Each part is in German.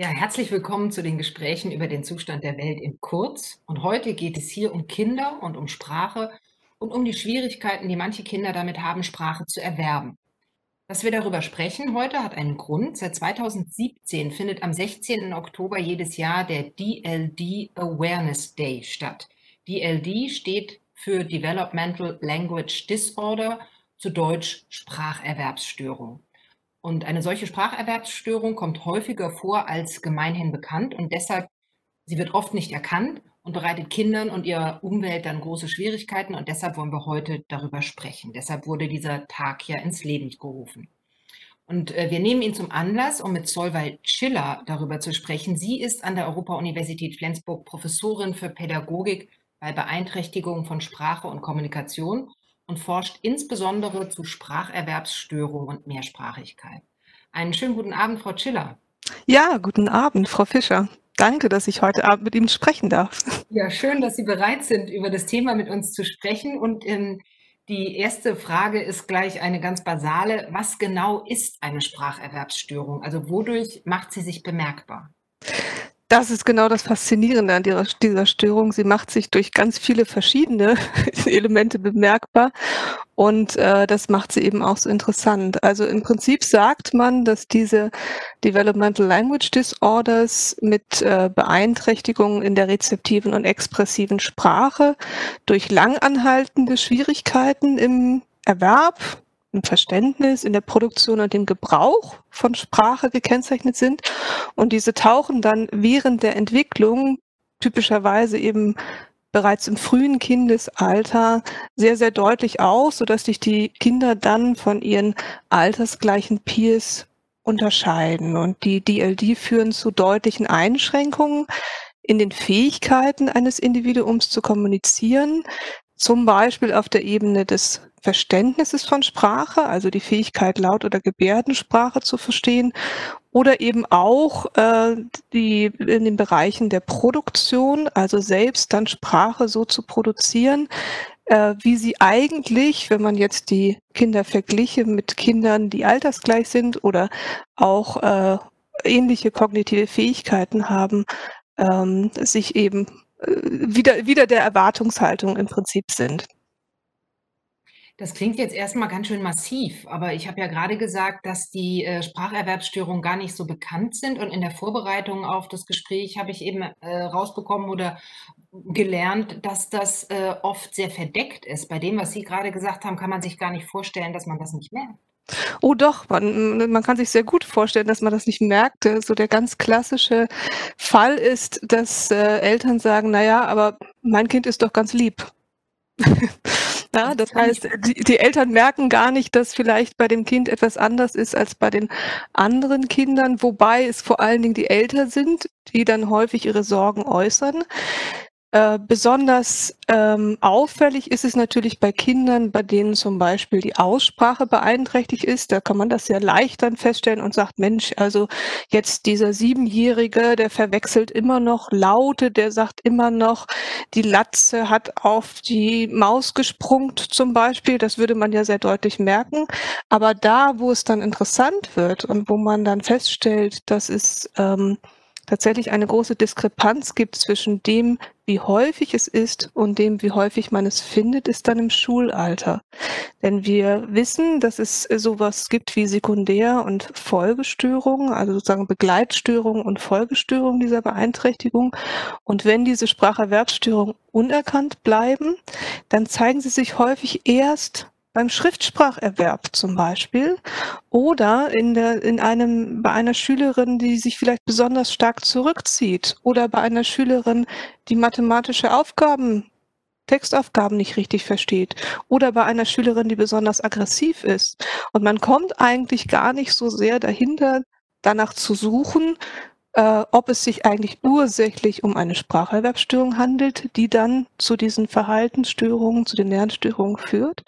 Ja, herzlich willkommen zu den Gesprächen über den Zustand der Welt in Kurz. Und heute geht es hier um Kinder und um Sprache und um die Schwierigkeiten, die manche Kinder damit haben, Sprache zu erwerben. Dass wir darüber sprechen heute hat einen Grund. Seit 2017 findet am 16. Oktober jedes Jahr der DLD Awareness Day statt. DLD steht für Developmental Language Disorder, zu Deutsch Spracherwerbsstörung. Und eine solche Spracherwerbsstörung kommt häufiger vor als gemeinhin bekannt und deshalb, sie wird oft nicht erkannt und bereitet Kindern und ihrer Umwelt dann große Schwierigkeiten und deshalb wollen wir heute darüber sprechen. Deshalb wurde dieser Tag ja ins Leben gerufen. Und äh, wir nehmen ihn zum Anlass, um mit Solveig Schiller darüber zu sprechen. Sie ist an der Europa-Universität Flensburg Professorin für Pädagogik bei Beeinträchtigung von Sprache und Kommunikation und forscht insbesondere zu Spracherwerbsstörungen und Mehrsprachigkeit. Einen schönen guten Abend, Frau Schiller. Ja, guten Abend, Frau Fischer. Danke, dass ich heute Abend mit Ihnen sprechen darf. Ja, schön, dass Sie bereit sind, über das Thema mit uns zu sprechen. Und ähm, die erste Frage ist gleich eine ganz basale. Was genau ist eine Spracherwerbsstörung? Also wodurch macht sie sich bemerkbar? Das ist genau das Faszinierende an dieser, dieser Störung. Sie macht sich durch ganz viele verschiedene Elemente bemerkbar und äh, das macht sie eben auch so interessant. Also im Prinzip sagt man, dass diese Developmental Language Disorders mit äh, Beeinträchtigungen in der rezeptiven und expressiven Sprache durch langanhaltende Schwierigkeiten im Erwerb, im Verständnis, in der Produktion und dem Gebrauch von Sprache gekennzeichnet sind. Und diese tauchen dann während der Entwicklung typischerweise eben bereits im frühen Kindesalter sehr, sehr deutlich aus, sodass sich die Kinder dann von ihren altersgleichen Peers unterscheiden. Und die DLD führen zu deutlichen Einschränkungen in den Fähigkeiten eines Individuums zu kommunizieren, zum Beispiel auf der Ebene des Verständnisses von Sprache, also die Fähigkeit, Laut- oder Gebärdensprache zu verstehen, oder eben auch äh, die in den Bereichen der Produktion, also selbst dann Sprache so zu produzieren, äh, wie sie eigentlich, wenn man jetzt die Kinder vergliche mit Kindern, die altersgleich sind oder auch äh, ähnliche kognitive Fähigkeiten haben, ähm, sich eben wieder, wieder der Erwartungshaltung im Prinzip sind. Das klingt jetzt erstmal ganz schön massiv, aber ich habe ja gerade gesagt, dass die, äh, Spracherwerbsstörungen gar nicht so bekannt sind und in der Vorbereitung auf das Gespräch habe ich eben, äh, rausbekommen oder gelernt, dass das, äh, oft sehr verdeckt ist. Bei dem, was Sie gerade gesagt haben, kann man sich gar nicht vorstellen, dass man das nicht merkt. Oh doch, man man kann sich sehr gut vorstellen, dass man das nicht merkt. Äh, so der ganz klassische Fall ist, dass, äh, Eltern sagen: „Na ja, aber mein Kind ist doch ganz lieb.“ Ja, das heißt, die die Eltern merken gar nicht, dass vielleicht bei dem Kind etwas anders ist als bei den anderen Kindern, wobei es vor allen Dingen die Eltern sind, die dann häufig ihre Sorgen äußern. Äh, besonders ähm, auffällig ist es natürlich bei Kindern, bei denen zum Beispiel die Aussprache beeinträchtigt ist. Da kann man das sehr leicht dann feststellen und sagt, Mensch, also jetzt dieser Siebenjährige, der verwechselt immer noch Laute, der sagt immer noch, die Latze hat auf die Maus gesprungen zum Beispiel. Das würde man ja sehr deutlich merken. Aber da, wo es dann interessant wird und wo man dann feststellt, dass es ähm, tatsächlich eine große Diskrepanz gibt zwischen dem, wie häufig es ist und dem, wie häufig man es findet, ist dann im Schulalter. Denn wir wissen, dass es sowas gibt wie Sekundär- und Folgestörungen, also sozusagen Begleitstörungen und Folgestörungen dieser Beeinträchtigung. Und wenn diese Spracherwerbsstörungen unerkannt bleiben, dann zeigen sie sich häufig erst beim Schriftspracherwerb zum Beispiel oder in der, in einem, bei einer Schülerin, die sich vielleicht besonders stark zurückzieht oder bei einer Schülerin, die mathematische Aufgaben, Textaufgaben nicht richtig versteht oder bei einer Schülerin, die besonders aggressiv ist. Und man kommt eigentlich gar nicht so sehr dahinter, danach zu suchen, äh, ob es sich eigentlich ursächlich um eine Spracherwerbsstörung handelt, die dann zu diesen Verhaltensstörungen, zu den Lernstörungen führt,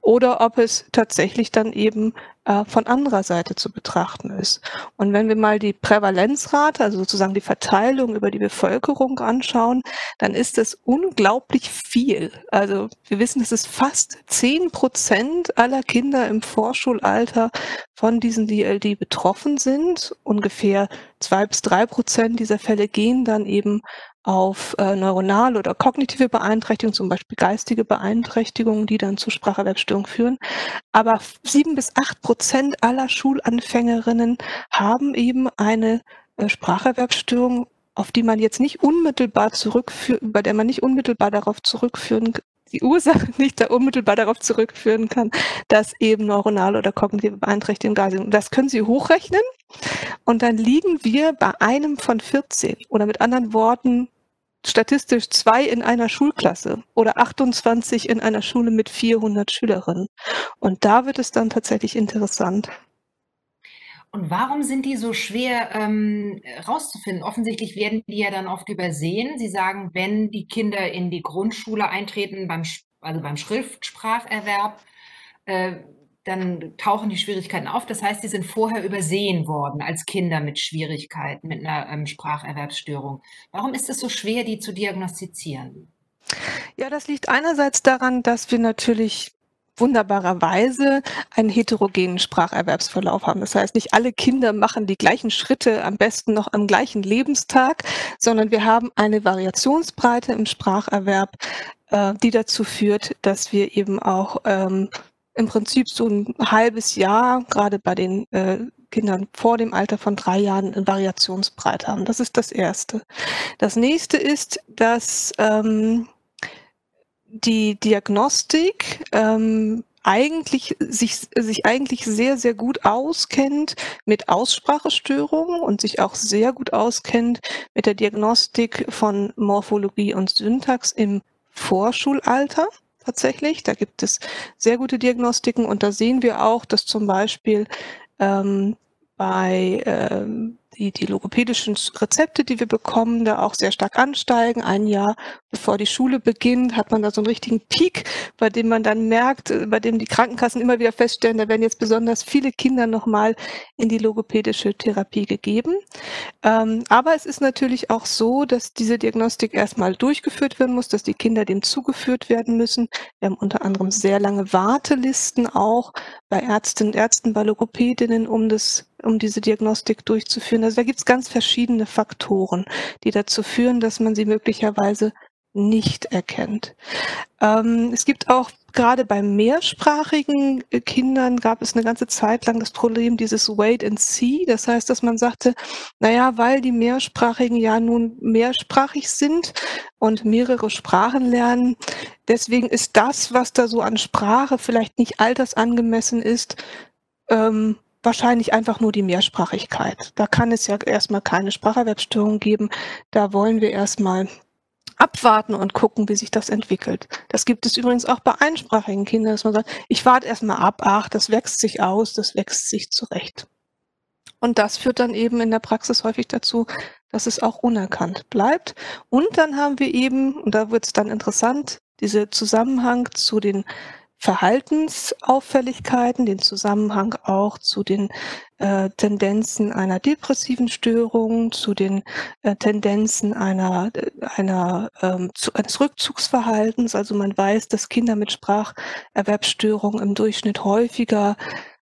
oder ob es tatsächlich dann eben äh, von anderer Seite zu betrachten ist. Und wenn wir mal die Prävalenzrate, also sozusagen die Verteilung über die Bevölkerung anschauen, dann ist es unglaublich viel. Also wir wissen, dass es fast zehn Prozent aller Kinder im Vorschulalter von diesen DLD betroffen sind. Ungefähr zwei bis drei Prozent dieser Fälle gehen dann eben auf äh, neuronale oder kognitive Beeinträchtigungen, zum Beispiel geistige Beeinträchtigungen, die dann zu Spracherwerbsstörungen führen. Aber sieben bis acht Prozent aller Schulanfängerinnen haben eben eine äh, Spracherwerbsstörung, auf die man jetzt nicht unmittelbar zurückführen, bei der man nicht unmittelbar darauf zurückführen die Ursache nicht da unmittelbar darauf zurückführen kann, dass eben neuronale oder kognitive Beeinträchtigungen da sind. Das können Sie hochrechnen und dann liegen wir bei einem von 14 oder mit anderen Worten statistisch zwei in einer Schulklasse oder 28 in einer Schule mit 400 Schülerinnen. Und da wird es dann tatsächlich interessant. Und warum sind die so schwer ähm, rauszufinden? Offensichtlich werden die ja dann oft übersehen. Sie sagen, wenn die Kinder in die Grundschule eintreten, beim, also beim Schriftspracherwerb, äh, dann tauchen die Schwierigkeiten auf. Das heißt, die sind vorher übersehen worden als Kinder mit Schwierigkeiten, mit einer ähm, Spracherwerbsstörung. Warum ist es so schwer, die zu diagnostizieren? Ja, das liegt einerseits daran, dass wir natürlich wunderbarerweise einen heterogenen Spracherwerbsverlauf haben. Das heißt, nicht alle Kinder machen die gleichen Schritte am besten noch am gleichen Lebenstag, sondern wir haben eine Variationsbreite im Spracherwerb, äh, die dazu führt, dass wir eben auch ähm, im Prinzip so ein halbes Jahr, gerade bei den äh, Kindern vor dem Alter von drei Jahren, eine Variationsbreite haben. Das ist das Erste. Das nächste ist, dass ähm, die Diagnostik ähm, eigentlich sich, sich eigentlich sehr, sehr gut auskennt mit Aussprachestörungen und sich auch sehr gut auskennt mit der Diagnostik von Morphologie und Syntax im Vorschulalter tatsächlich. Da gibt es sehr gute Diagnostiken und da sehen wir auch, dass zum Beispiel ähm, bei ähm, die, die logopädischen Rezepte, die wir bekommen, da auch sehr stark ansteigen. Ein Jahr bevor die Schule beginnt, hat man da so einen richtigen Peak, bei dem man dann merkt, äh, bei dem die Krankenkassen immer wieder feststellen, da werden jetzt besonders viele Kinder nochmal in die logopädische Therapie gegeben. Ähm, aber es ist natürlich auch so, dass diese Diagnostik erstmal durchgeführt werden muss, dass die Kinder dem zugeführt werden müssen. Wir haben unter anderem sehr lange Wartelisten auch bei Ärztinnen und Ärzten, bei Logopädinnen, um das um diese Diagnostik durchzuführen. Also da gibt es ganz verschiedene Faktoren, die dazu führen, dass man sie möglicherweise nicht erkennt. Ähm, es gibt auch gerade bei mehrsprachigen äh, Kindern gab es eine ganze Zeit lang das Problem dieses Wait and See. Das heißt, dass man sagte, naja, weil die mehrsprachigen ja nun mehrsprachig sind und mehrere Sprachen lernen, deswegen ist das, was da so an Sprache vielleicht nicht altersangemessen ist, ähm, wahrscheinlich einfach nur die Mehrsprachigkeit. Da kann es ja erstmal keine Spracherwerbsstörung geben. Da wollen wir erstmal abwarten und gucken, wie sich das entwickelt. Das gibt es übrigens auch bei einsprachigen Kindern, dass man sagt, ich warte erstmal ab, ach, das wächst sich aus, das wächst sich zurecht. Und das führt dann eben in der Praxis häufig dazu, dass es auch unerkannt bleibt. Und dann haben wir eben, und da wird es dann interessant, diese Zusammenhang zu den Verhaltensauffälligkeiten, den Zusammenhang auch zu den äh, Tendenzen einer depressiven Störung, zu den äh, Tendenzen einer, einer, ähm, zu, eines Rückzugsverhaltens. Also man weiß, dass Kinder mit Spracherwerbsstörungen im Durchschnitt häufiger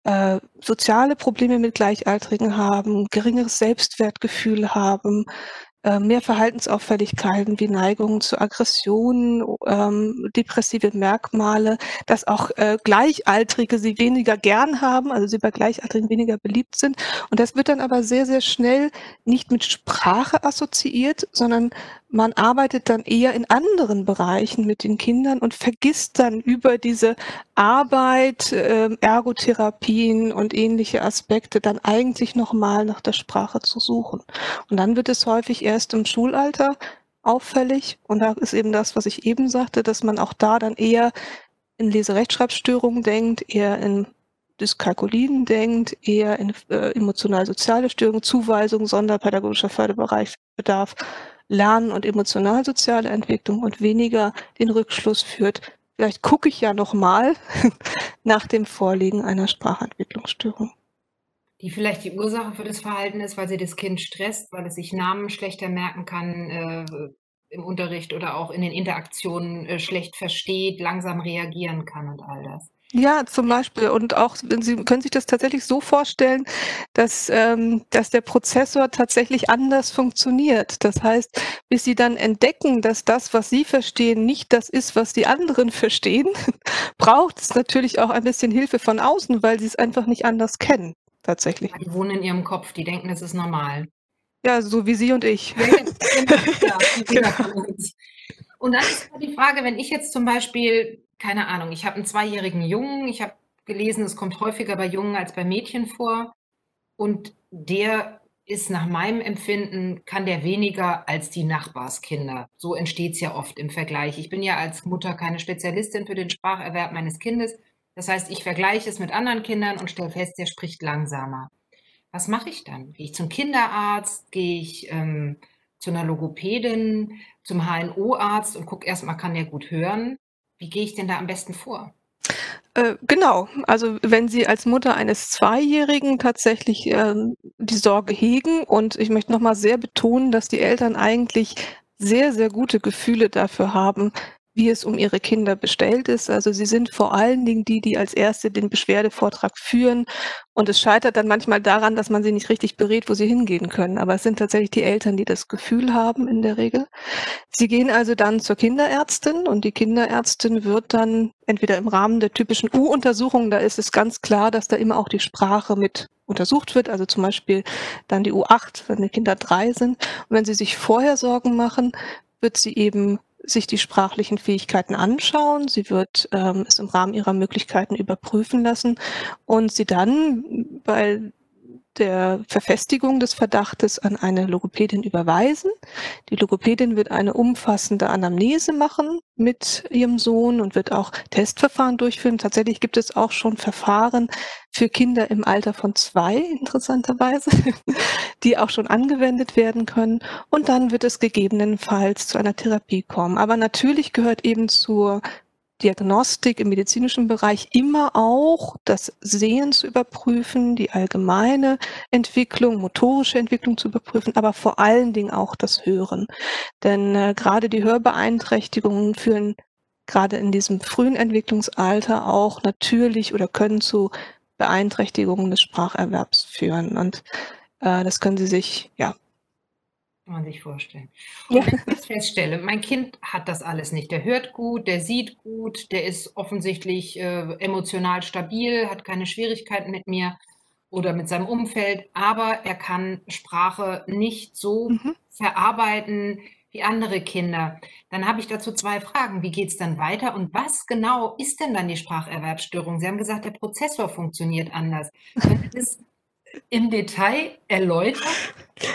äh, soziale Probleme mit Gleichaltrigen haben, geringeres Selbstwertgefühl haben, äh, mehr Verhaltensauffälligkeiten wie Neigungen zu Aggressionen, ähm, depressive Merkmale, dass auch äh, Gleichaltrige sie weniger gern haben, also sie bei Gleichaltrigen weniger beliebt sind. Und das wird dann aber sehr, sehr schnell nicht mit Sprache assoziiert, sondern man arbeitet dann eher in anderen Bereichen mit den Kindern und vergisst dann über diese Arbeit, äh, Ergotherapien und ähnliche Aspekte dann eigentlich nochmal nach der Sprache zu suchen. Und dann wird es häufig erst im Schulalter auffällig. Und da ist eben das, was ich eben sagte, dass man auch da dann eher in Leserechtschreibstörungen denkt, eher in Dyskalkulien denkt, eher in äh, emotional-soziale Störungen, Zuweisung, sonderpädagogischer Förderbereich bedarf Lernen und emotional-soziale Entwicklung und weniger den Rückschluss führt, vielleicht gucke ich ja noch mal nach dem Vorliegen einer Sprachentwicklungsstörung. Die vielleicht die Ursache für das Verhalten ist, weil sie das Kind stresst, weil es sich Namen schlechter merken kann, äh, im Unterricht oder auch in den Interaktionen, äh, schlecht versteht, langsam reagieren kann und all das. Ja, zum Beispiel. Und auch, Sie können sich das tatsächlich so vorstellen, dass, ähm, dass der Prozessor tatsächlich anders funktioniert. Das heißt, bis Sie dann entdecken, dass das, was Sie verstehen, nicht das ist, was die anderen verstehen, braucht es natürlich auch ein bisschen Hilfe von außen, weil Sie es einfach nicht anders kennen, tatsächlich. Die wohnen in ihrem Kopf, die denken, das ist normal. Ja, so wie Sie und ich. Ja, ja, genau. Und dann ist die Frage, wenn ich jetzt zum Beispiel keine Ahnung, ich habe einen zweijährigen Jungen. Ich habe gelesen, es kommt häufiger bei Jungen als bei Mädchen vor. Und der ist nach meinem Empfinden, kann der weniger als die Nachbarskinder. So entsteht es ja oft im Vergleich. Ich bin ja als Mutter keine Spezialistin für den Spracherwerb meines Kindes. Das heißt, ich vergleiche es mit anderen Kindern und stelle fest, der spricht langsamer. Was mache ich dann? Gehe ich zum Kinderarzt? Gehe ich ähm, zu einer Logopädin, zum HNO-Arzt und gucke erstmal, kann der gut hören? Wie gehe ich denn da am besten vor? Äh, genau, also wenn Sie als Mutter eines Zweijährigen tatsächlich ähm, die Sorge hegen und ich möchte nochmal sehr betonen, dass die Eltern eigentlich sehr, sehr gute Gefühle dafür haben, wie es um ihre Kinder bestellt ist. Also sie sind vor allen Dingen die, die als Erste den Beschwerdevortrag führen. Und es scheitert dann manchmal daran, dass man sie nicht richtig berät, wo sie hingehen können. Aber es sind tatsächlich die Eltern, die das Gefühl haben in der Regel. Sie gehen also dann zur Kinderärztin und die Kinderärztin wird dann entweder im Rahmen der typischen U-Untersuchung, da ist es ganz klar, dass da immer auch die Sprache mit untersucht wird, also zum Beispiel dann die U8, wenn die Kinder drei sind. Und wenn sie sich vorher Sorgen machen, wird sie eben sich die sprachlichen Fähigkeiten anschauen. Sie wird ähm, es im Rahmen ihrer Möglichkeiten überprüfen lassen und sie dann bei der Verfestigung des Verdachtes an eine Logopädin überweisen. Die Logopädin wird eine umfassende Anamnese machen mit ihrem Sohn und wird auch Testverfahren durchführen. Tatsächlich gibt es auch schon Verfahren für Kinder im Alter von zwei, interessanterweise, die auch schon angewendet werden können. Und dann wird es gegebenenfalls zu einer Therapie kommen. Aber natürlich gehört eben zur Diagnostik im medizinischen Bereich immer auch das Sehen zu überprüfen, die allgemeine Entwicklung, motorische Entwicklung zu überprüfen, aber vor allen Dingen auch das Hören. Denn äh, gerade die Hörbeeinträchtigungen führen gerade in diesem frühen Entwicklungsalter auch natürlich oder können zu Beeinträchtigungen des Spracherwerbs führen. Und äh, das können Sie sich ja kann man sich vorstellen. Und wenn ich jetzt feststelle, mein Kind hat das alles nicht. Der hört gut, der sieht gut, der ist offensichtlich äh, emotional stabil, hat keine Schwierigkeiten mit mir oder mit seinem Umfeld, aber er kann Sprache nicht so mhm. verarbeiten wie andere Kinder. Dann habe ich dazu zwei Fragen. Wie geht es dann weiter und was genau ist denn dann die Spracherwerbsstörung? Sie haben gesagt, der Prozessor funktioniert anders. Können Sie das im Detail erläutern?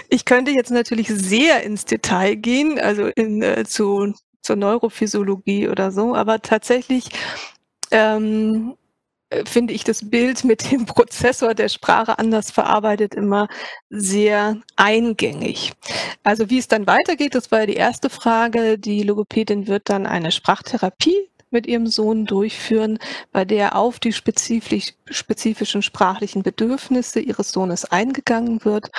Ich könnte jetzt natürlich sehr ins Detail gehen, also in, äh, zu, zur Neurophysiologie oder so, aber tatsächlich ähm, äh, finde ich das Bild mit dem Prozessor der Sprache anders verarbeitet immer sehr eingängig. Also wie es dann weitergeht, das war ja die erste Frage. Die Logopädin wird dann eine Sprachtherapie mit ihrem Sohn durchführen, bei der auf die spezifisch, spezifischen sprachlichen Bedürfnisse ihres Sohnes eingegangen wird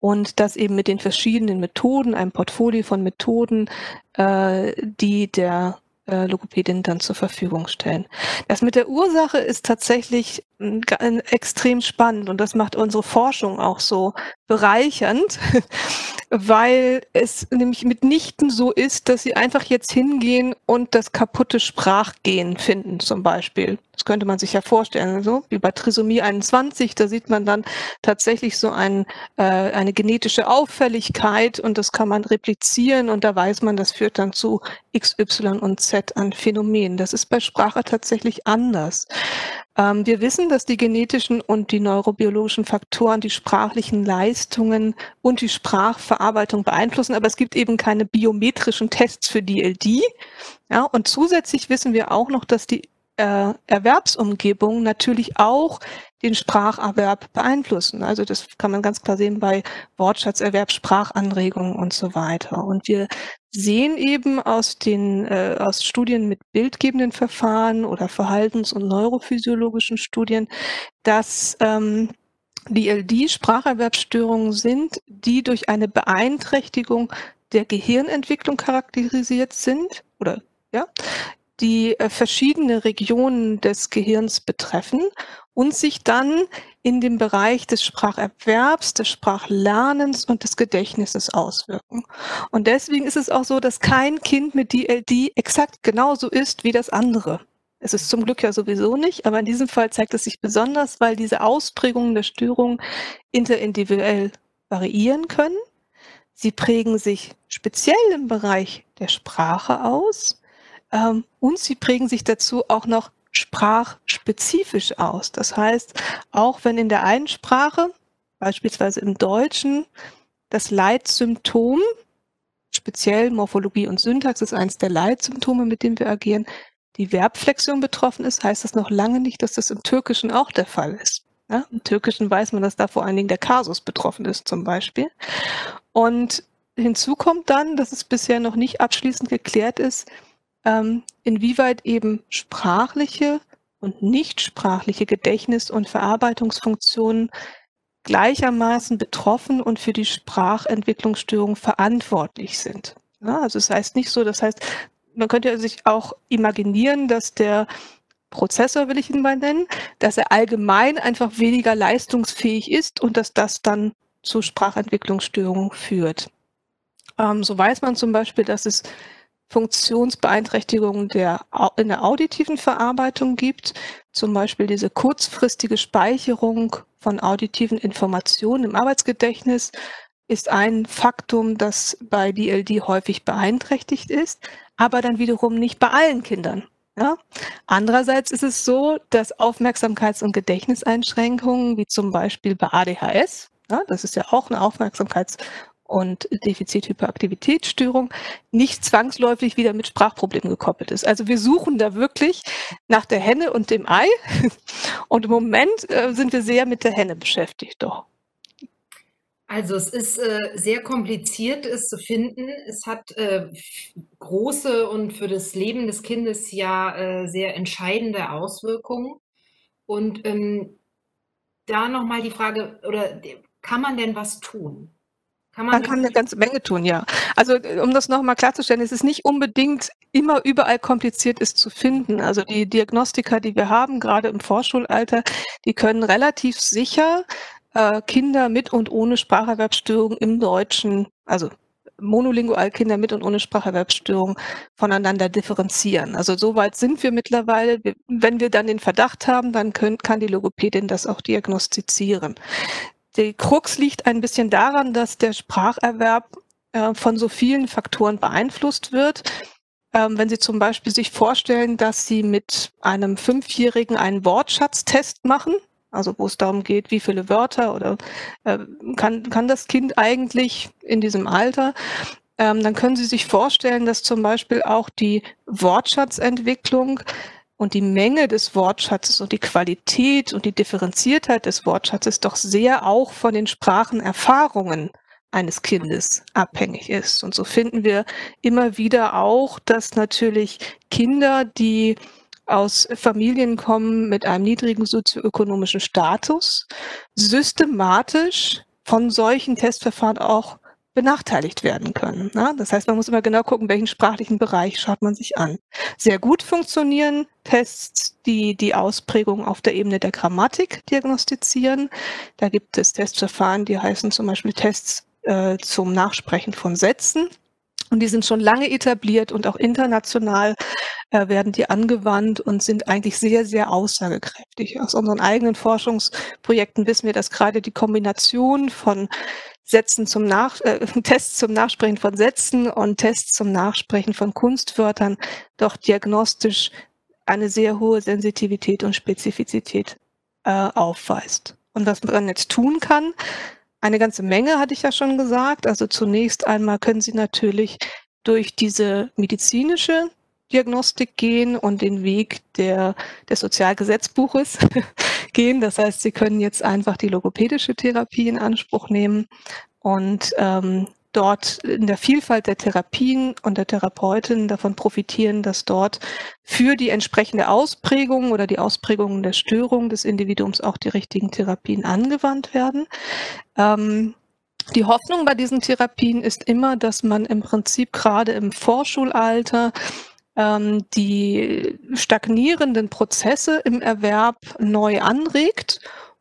und das eben mit den verschiedenen Methoden, einem Portfolio von Methoden, äh, die der äh, Logopädin dann zur Verfügung stellen. Das mit der Ursache ist tatsächlich extrem spannend und das macht unsere Forschung auch so bereichernd, weil es nämlich mitnichten so ist, dass sie einfach jetzt hingehen und das kaputte Sprachgehen finden zum Beispiel. Das könnte man sich ja vorstellen, so wie bei Trisomie 21, da sieht man dann tatsächlich so ein, äh, eine genetische Auffälligkeit und das kann man replizieren und da weiß man, das führt dann zu X, Y und Z an Phänomenen. Das ist bei Sprache tatsächlich anders. Ähm, wir wissen, dass die genetischen und die neurobiologischen Faktoren die sprachlichen Leistungen und die Sprachverarbeitung beeinflussen, aber es gibt eben keine biometrischen Tests für DLD. Ja, und zusätzlich wissen wir auch noch, dass die äh, Erwerbsumgebung natürlich auch den Spracherwerb beeinflussen. Also das kann man ganz klar sehen bei Wortschatzerwerb, Sprachanregungen und so weiter. Und wir sehen eben aus den äh, aus Studien mit bildgebenden Verfahren oder verhaltens- und neurophysiologischen Studien, dass ähm, DLD Spracherwerbsstörungen sind, die durch eine Beeinträchtigung der Gehirnentwicklung charakterisiert sind oder ja, die äh, verschiedene Regionen des Gehirns betreffen und sich dann in dem Bereich des Spracherwerbs, des Sprachlernens und des Gedächtnisses auswirken. Und deswegen ist es auch so, dass kein Kind mit DLD exakt genauso ist wie das andere. Es ist zum Glück ja sowieso nicht, aber in diesem Fall zeigt es sich besonders, weil diese Ausprägungen der Störung interindividuell variieren können. Sie prägen sich speziell im Bereich der Sprache aus ähm, und sie prägen sich dazu auch noch sprachspezifisch aus. Das heißt, auch wenn in der einen Sprache, beispielsweise im Deutschen, das Leitsymptom, speziell Morphologie und Syntax ist eines der Leitsymptome, mit dem wir agieren, die Verbflexion betroffen ist, heißt das noch lange nicht, dass das im Türkischen auch der Fall ist. Ja, Im Türkischen weiß man, dass da vor allen Dingen der Kasus betroffen ist zum Beispiel. Und hinzu kommt dann, dass es bisher noch nicht abschließend geklärt ist, ähm, inwieweit eben sprachliche und nicht sprachliche Gedächtnis- und Verarbeitungsfunktionen gleichermaßen betroffen und für die Sprachentwicklungsstörung verantwortlich sind. Ja, also es das heißt nicht so, das heißt, man könnte sich auch imaginieren, dass der Prozessor, will ich ihn mal nennen, dass er allgemein einfach weniger leistungsfähig ist und dass das dann zu Sprachentwicklungsstörungen führt. Ähm, so weiß man zum Beispiel, dass es Funktionsbeeinträchtigungen der, in der auditiven Verarbeitung gibt, zum Beispiel diese kurzfristige Speicherung von auditiven Informationen im Arbeitsgedächtnis ist ein Faktum, das bei DLD häufig beeinträchtigt ist, aber dann wiederum nicht bei allen Kindern. Ja? Andererseits ist es so, dass Aufmerksamkeits- und Gedächtniseinschränkungen, wie zum Beispiel bei ADHS, ja, das ist ja auch eine Aufmerksamkeits- und Defizithyperaktivitätsstörung nicht zwangsläufig wieder mit Sprachproblemen gekoppelt ist. Also wir suchen da wirklich nach der Henne und dem Ei. Und im Moment äh, sind wir sehr mit der Henne beschäftigt, doch. Also es ist äh, sehr kompliziert, es zu finden. Es hat äh, große und für das Leben des Kindes ja äh, sehr entscheidende Auswirkungen. Und ähm, da nochmal die Frage, oder kann man denn was tun? Kann man, man kann eine ganze Menge tun, ja. Also um das nochmal klarzustellen, es ist nicht unbedingt immer überall kompliziert ist zu finden. Also die Diagnostika, die wir haben, gerade im Vorschulalter, die können relativ sicher äh, Kinder mit und ohne Spracherwerbsstörung im Deutschen, also monolingual Kinder mit und ohne Spracherwerbsstörung voneinander differenzieren. Also so weit sind wir mittlerweile. Wenn wir dann den Verdacht haben, dann können, kann die Logopädin das auch diagnostizieren. Die Krux liegt ein bisschen daran, dass der Spracherwerb äh, von so vielen Faktoren beeinflusst wird. Ähm, wenn Sie zum Beispiel sich vorstellen, dass Sie mit einem Fünfjährigen einen Wortschatztest machen, also wo es darum geht, wie viele Wörter oder äh, kann, kann das Kind eigentlich in diesem Alter, ähm, dann können Sie sich vorstellen, dass zum Beispiel auch die Wortschatzentwicklung und die Menge des Wortschatzes und die Qualität und die Differenziertheit des Wortschatzes doch sehr auch von den Sprachenerfahrungen eines Kindes abhängig ist. Und so finden wir immer wieder auch, dass natürlich Kinder, die aus Familien kommen mit einem niedrigen sozioökonomischen Status, systematisch von solchen Testverfahren auch benachteiligt werden können. Ne? Das heißt, man muss immer genau gucken, welchen sprachlichen Bereich schaut man sich an. Sehr gut funktionieren Tests, die die Ausprägung auf der Ebene der Grammatik diagnostizieren. Da gibt es Testverfahren, die heißen zum Beispiel Tests äh, zum Nachsprechen von Sätzen. Und die sind schon lange etabliert und auch international äh, werden die angewandt und sind eigentlich sehr, sehr aussagekräftig. Aus unseren eigenen Forschungsprojekten wissen wir, dass gerade die Kombination von Sätzen zum Nach äh, Tests zum Nachsprechen von Sätzen und Tests zum Nachsprechen von Kunstwörtern doch diagnostisch eine sehr hohe Sensitivität und Spezifizität äh, aufweist. Und was man jetzt tun kann, eine ganze Menge hatte ich ja schon gesagt. Also zunächst einmal können Sie natürlich durch diese medizinische Diagnostik gehen und den Weg der, des Sozialgesetzbuches gehen. Das heißt, Sie können jetzt einfach die logopädische Therapie in Anspruch nehmen und ähm, dort in der Vielfalt der Therapien und der Therapeutinnen davon profitieren, dass dort für die entsprechende Ausprägung oder die Ausprägung der Störung des Individuums auch die richtigen Therapien angewandt werden. Ähm, die Hoffnung bei diesen Therapien ist immer, dass man im Prinzip gerade im Vorschulalter ähm, die stagnierenden Prozesse im Erwerb neu anregt,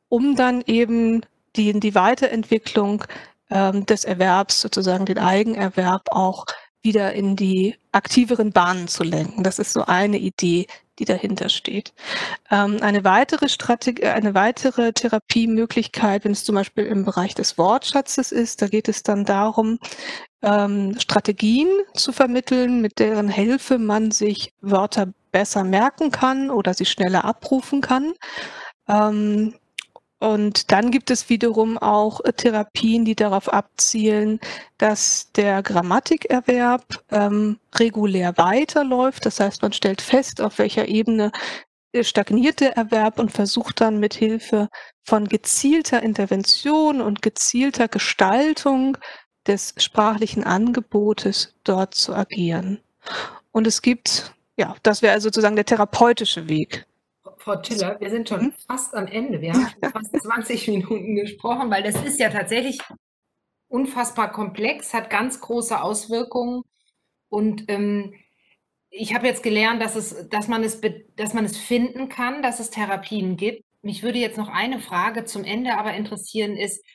um dann eben die, die Weiterentwicklung ähm, des Erwerbs, sozusagen den Eigenerwerb auch wieder in die aktiveren Bahnen zu lenken. Das ist so eine Idee, die dahinter steht. Ähm, eine weitere Strategie, eine weitere Therapiemöglichkeit, wenn es zum Beispiel im Bereich des Wortschatzes ist, da geht es dann darum, ähm, Strategien zu vermitteln, mit deren Hilfe man sich Wörter besser merken kann oder sie schneller abrufen kann. Ähm, und dann gibt es wiederum auch äh, Therapien, die darauf abzielen, dass der Grammatikerwerb ähm, regulär weiterläuft. Das heißt, man stellt fest, auf welcher Ebene stagniert der Erwerb und versucht dann mit Hilfe von gezielter Intervention und gezielter Gestaltung des sprachlichen Angebotes dort zu agieren. Und es gibt, ja, das wäre also sozusagen der therapeutische Weg. Frau Tiller, wir sind schon hm? fast am Ende. Wir haben schon fast 20 Minuten gesprochen, weil das ist ja tatsächlich unfassbar komplex, hat ganz große Auswirkungen. Und ähm, ich habe jetzt gelernt, dass, es, dass, man es, dass man es finden kann, dass es Therapien gibt. Mich würde jetzt noch eine Frage zum Ende aber interessieren, ist,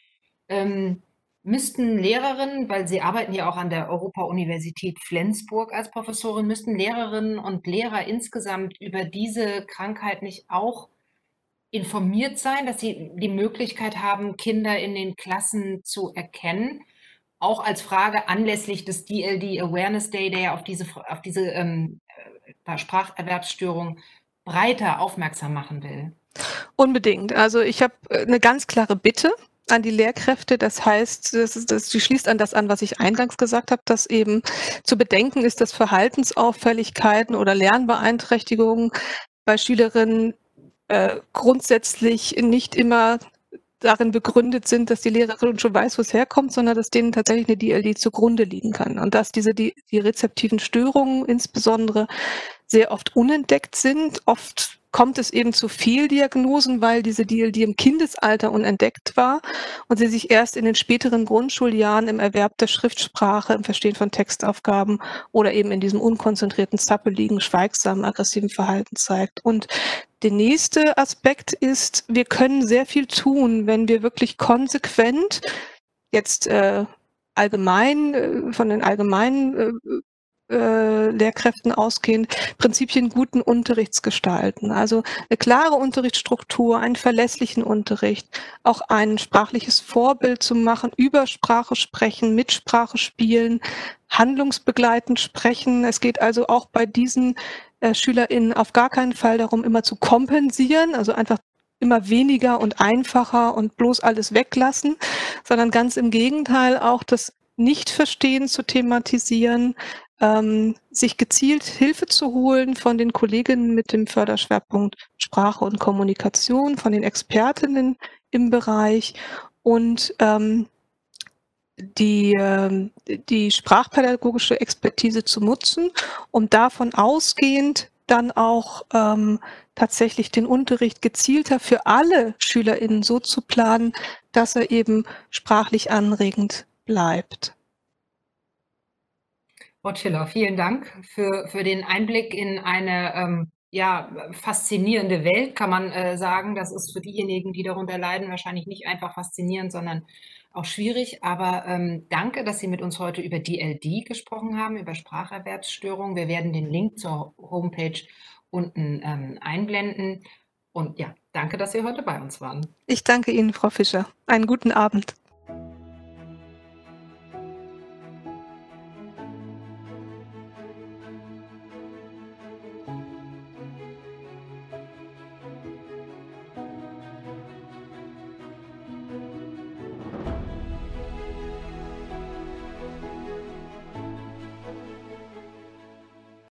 ähm, müssten Lehrerinnen, weil Sie arbeiten ja auch an der Europa-Universität Flensburg als Professorin, müssten Lehrerinnen und Lehrer insgesamt über diese Krankheit nicht auch informiert sein, dass sie die Möglichkeit haben, Kinder in den Klassen zu erkennen? Auch als Frage anlässlich des DLD Awareness Day, der ja auf diese, auf diese ähm, äh, Spracherwerbsstörung breiter aufmerksam machen will. Unbedingt. Also ich habe äh, eine ganz klare Bitte an die Lehrkräfte. Das heißt, das, ist, das die schließt an das an, was ich eingangs gesagt habe, dass eben zu bedenken ist, dass Verhaltensauffälligkeiten oder Lernbeeinträchtigungen bei Schülerinnen äh, grundsätzlich nicht immer darin begründet sind, dass die Lehrerin schon weiß, wo es herkommt, sondern dass denen tatsächlich eine DLD zugrunde liegen kann. Und dass diese die, die rezeptiven Störungen insbesondere sehr oft unentdeckt sind, oft kommt es eben zu Fehldiagnosen, weil diese DLD im Kindesalter unentdeckt war und sie sich erst in den späteren Grundschuljahren im Erwerb der Schriftsprache, im Verstehen von Textaufgaben oder eben in diesem unkonzentrierten, zappeligen, schweigsamen, aggressiven Verhalten zeigt. Und der nächste Aspekt ist, wir können sehr viel tun, wenn wir wirklich konsequent jetzt äh, allgemein, äh, von den allgemeinen äh, äh, Lehrkräften ausgehend Prinzipien guten Unterrichts gestalten. Also eine klare Unterrichtsstruktur, einen verlässlichen Unterricht, auch ein sprachliches Vorbild zu machen, über Sprache sprechen, mit Sprache spielen, handlungsbegleitend sprechen. Es geht also auch bei diesen äh, SchülerInnen auf gar keinen Fall darum, immer zu kompensieren, also einfach immer weniger und einfacher und bloß alles weglassen, sondern ganz im Gegenteil auch das Nichtverstehen zu thematisieren, ähm, sich gezielt Hilfe zu holen von den Kolleginnen mit dem Förderschwerpunkt Sprache und Kommunikation, von den Expertinnen im Bereich und ähm, die, äh, die sprachpädagogische Expertise zu nutzen, um davon ausgehend dann auch ähm, tatsächlich den Unterricht gezielter für alle SchülerInnen so zu planen, dass er eben sprachlich anregend bleibt. Frau vielen Dank für, für den Einblick in eine ähm, ja, faszinierende Welt, kann man äh, sagen. Das ist für diejenigen, die darunter leiden, wahrscheinlich nicht einfach faszinierend, sondern auch schwierig. Aber ähm, danke, dass Sie mit uns heute über DLD gesprochen haben, über Spracherwerbsstörungen. Wir werden den Link zur Homepage unten ähm, einblenden. Und ja, danke, dass Sie heute bei uns waren. Ich danke Ihnen, Frau Fischer. Einen guten Abend.